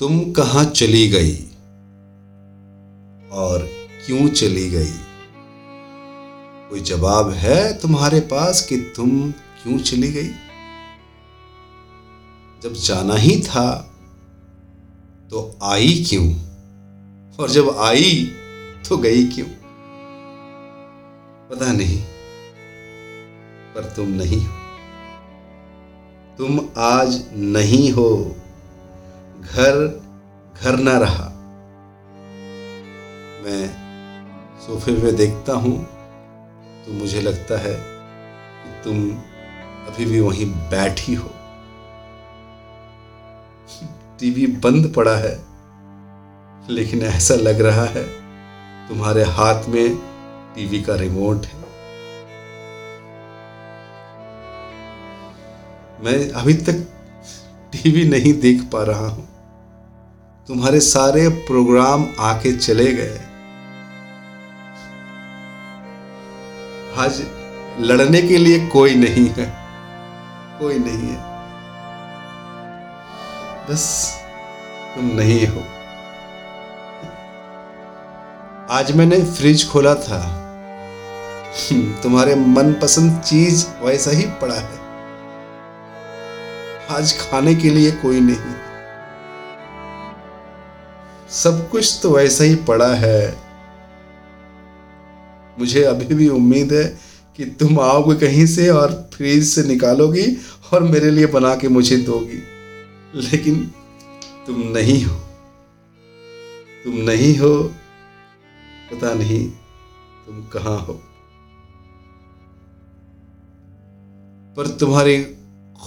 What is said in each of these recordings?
तुम कहाँ चली गई? और क्यों चली गई? कोई जवाब है तुम्हारे पास कि तुम क्यों चली गई? जब जाना ही था तो आई क्यों? और जब आई तो गई क्यों? पता नहीं, पर तुम नहीं हो। तुम आज नहीं हो। घर घर ना रहा। मैं सोफे में देखता हूँ तो मुझे लगता है कि तुम अभी भी वहीं बैठी हो। टीवी बंद पड़ा है, लेकिन ऐसा लग रहा है तुम्हारे हाथ में टीवी का रिमोट है। मैं अभी तक टीवी नहीं देख पा रहा हूँ। तुम्हारे सारे प्रोग्राम आके चले गए। आज लड़ने के लिए कोई नहीं है। कोई नहीं है। बस तुम नहीं हो। आज मैंने फ्रिज खोला था। तुम्हारे मनपसंद चीज़ वैसा ही पड़ा है। आज खाने के लिए कोई नहीं। सब कुछ तो वैसा ही पड़ा है। मुझे अभी भी उम्मीद है कि तुम आओगे कहीं से और फ्रिज से निकालोगी और मेरे लिए बना के मुझे दोगी। लेकिन तुम नहीं हो। तुम नहीं हो। पता नहीं तुम कहाँ हो। पर तुम्हारी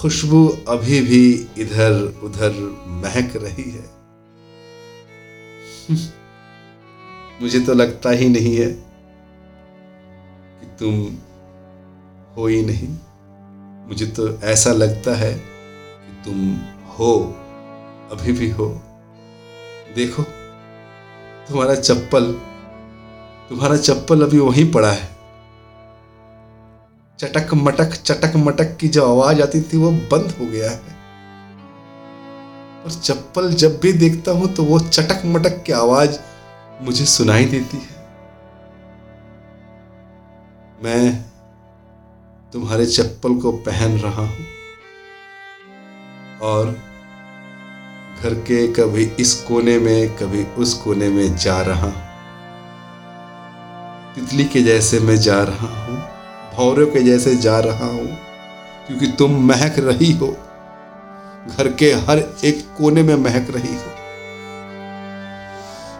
खुशबू अभी भी इधर उधर महक रही है। मुझे तो लगता ही नहीं है कि तुम हो ही नहीं। मुझे तो ऐसा लगता है कि तुम हो, अभी भी हो। देखो, तुम्हारा चप्पल तुम्हारा चप्पल अभी वहीं पड़ा है। चटक मटक चटक मटक की जो आवाज़ आती थी वो बंद हो गया है। और चप्पल जब भी देखता हूँ तो वो चटक मटक की आवाज़ मुझे सुनाई देती है। मैं तुम्हारे चप्पल को पहन रहा हूँ और घर के कभी इस कोने में, कभी उस कोने में जा रहा हूँ। तितली के जैसे मैं जा रहा हूँ। भौरों के जैसे जा रहा हूँ, क्योंकि तुम महक रही हो। घर के हर एक कोने में महक रही हो।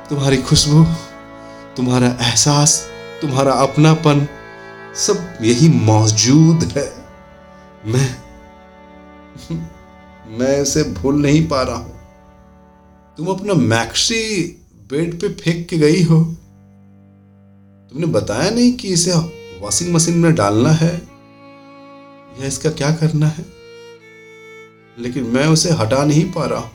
तुम्हारी खुशबू, तुम्हारा एहसास, तुम्हारा अपनापन, सब यही मौजूद है। मैं मैं उसे भूल नहीं पा रहा हूँ। तुम अपना मैक्सी बेड पे फेंक के गई हो। तुमने बताया नहीं कि इसे वॉशिंग मशीन में डालना है, या इसका क्या करना है? लेकिन मैं उसे हटा नहीं पा रहा हूँ।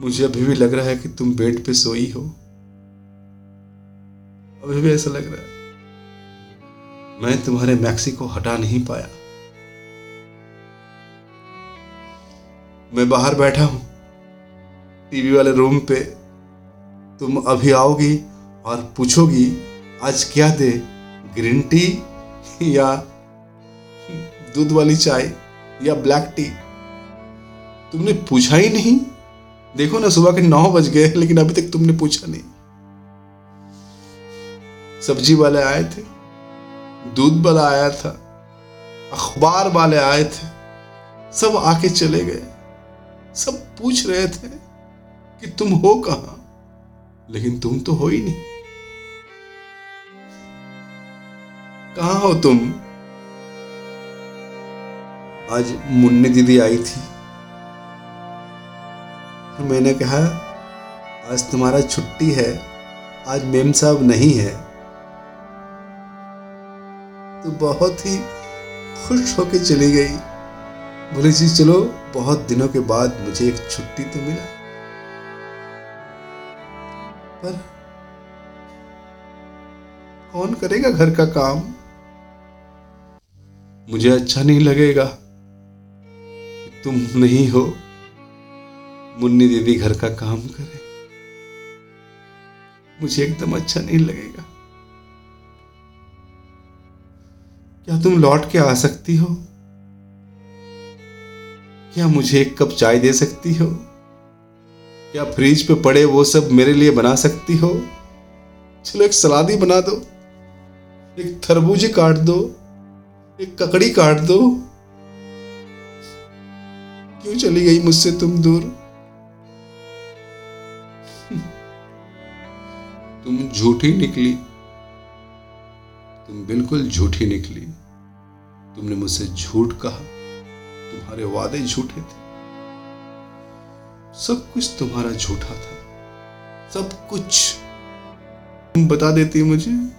मुझे अभी भी लग रहा है कि तुम बेड पे सोई हो। अभी भी ऐसा लग रहा है। मैं तुम्हारे मैक्सी को हटा नहीं पाया। मैं बाहर बैठा हूँ, टीवी वाले रूम पे। तुम अभी आओगी और पूछोगी आज क्या दे? ग्रीन टी या दूध वाली चाय या ब्लैक टी तुमने पूछा ही नहीं। देखो ना, सुबह के नौ बज गए, लेकिन अभी तक तुमने पूछा नहीं। सब्ज़ी वाले आए थे, दूध वाला आया था, अखबार वाले आए थे, सब आके चले गए। सब पूछ रहे थे कि तुम हो कहा? लेकिन तुम तो हो ही नहीं। कहाँ हो तुम? आज मुन्नी दीदी आई थी। तो मैंने कहा, आज तुम्हारा छुट्टी है, आज मेम साहब नहीं है। तो बहुत ही खुश होके चली गई। बोले, जी चलो, बहुत दिनों के बाद मुझे एक छुट्टी तो मिला। पर कौन करेगा घर का काम? मुझे अच्छा नहीं लगेगा तुम नहीं हो। मुन्नी दीदी घर का काम करे। मुझे एकदम अच्छा नहीं लगेगा। क्या तुम लौट के आ सकती हो? क्या मुझे एक कप चाय दे सकती हो? क्या फ्रिज पे पड़े वो सब मेरे लिए बना सकती हो? चलो एक सलादी बना दो। एक थरबूजे काट दो। एक ककड़ी काट दो। क्यों चली गई मुझसे तुम दूर? तुम झूठी निकली। तुम बिल्कुल झूठी निकली। तुमने मुझसे झूठ कहा। तुम्हारे वादे झूठे थे। सब कुछ तुम्हारा झूठा था। सब कुछ। तुम बता देती मुझे।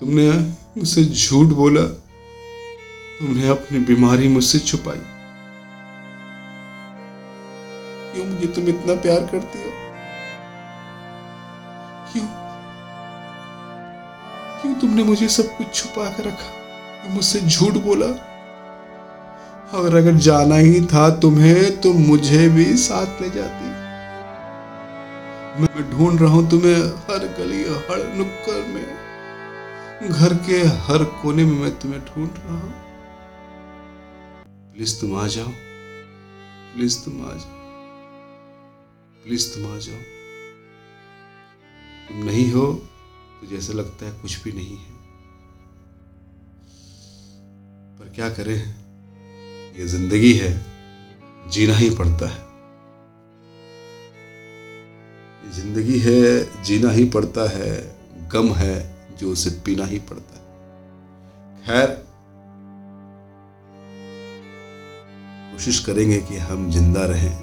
तुमने मुझसे झूठ बोला, तुमने अपनी बीमारी मुझसे छुपाई। क्यों मुझे तुम इतना प्यार करती हो? क्यों? क्यों तुमने मुझे सब कुछ छुपा कर रखा? मुझसे झूठ बोला? अगर अगर जाना ही था तुम्हें तो मुझे भी साथ ले जाती। मैं ढूंढ रहा हूँ तुम्हें हर गली, हर नुक्कड़ में। घर के हर कोने में मैं तुम्हें ढूंढ रहा हूँ। प्लीज़ तुम आ जाओ। प्लीज़ तुम आ जाओ। प्लीज़ तुम आ जाओ। तुम नहीं हो तो जैसे लगता है कुछ भी नहीं है। पर क्या करें? ये ज़िंदगी है, जीना ही पड़ता है। ज़िंदगी है, जीना ही पड़ता है, गम है। जो उसे पीना ही पड़ता है। खैर, कोशिश करेंगे कि हम ज़िंदा रहें।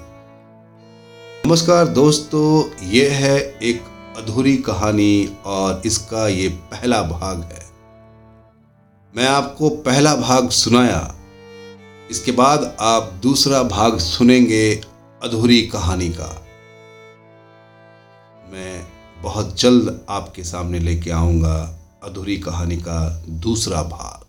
नमस्कार दोस्तों ये है एक अधूरी कहानी और इसका ये पहला भाग है। मैं आपको पहला भाग सुनाया, इसके बाद आप दूसरा भाग सुनेंगे अधूरी कहानी का। मैं बहुत जल्द आपके सामने लेके आऊँगा अधूरी कहानी का दूसरा भाग।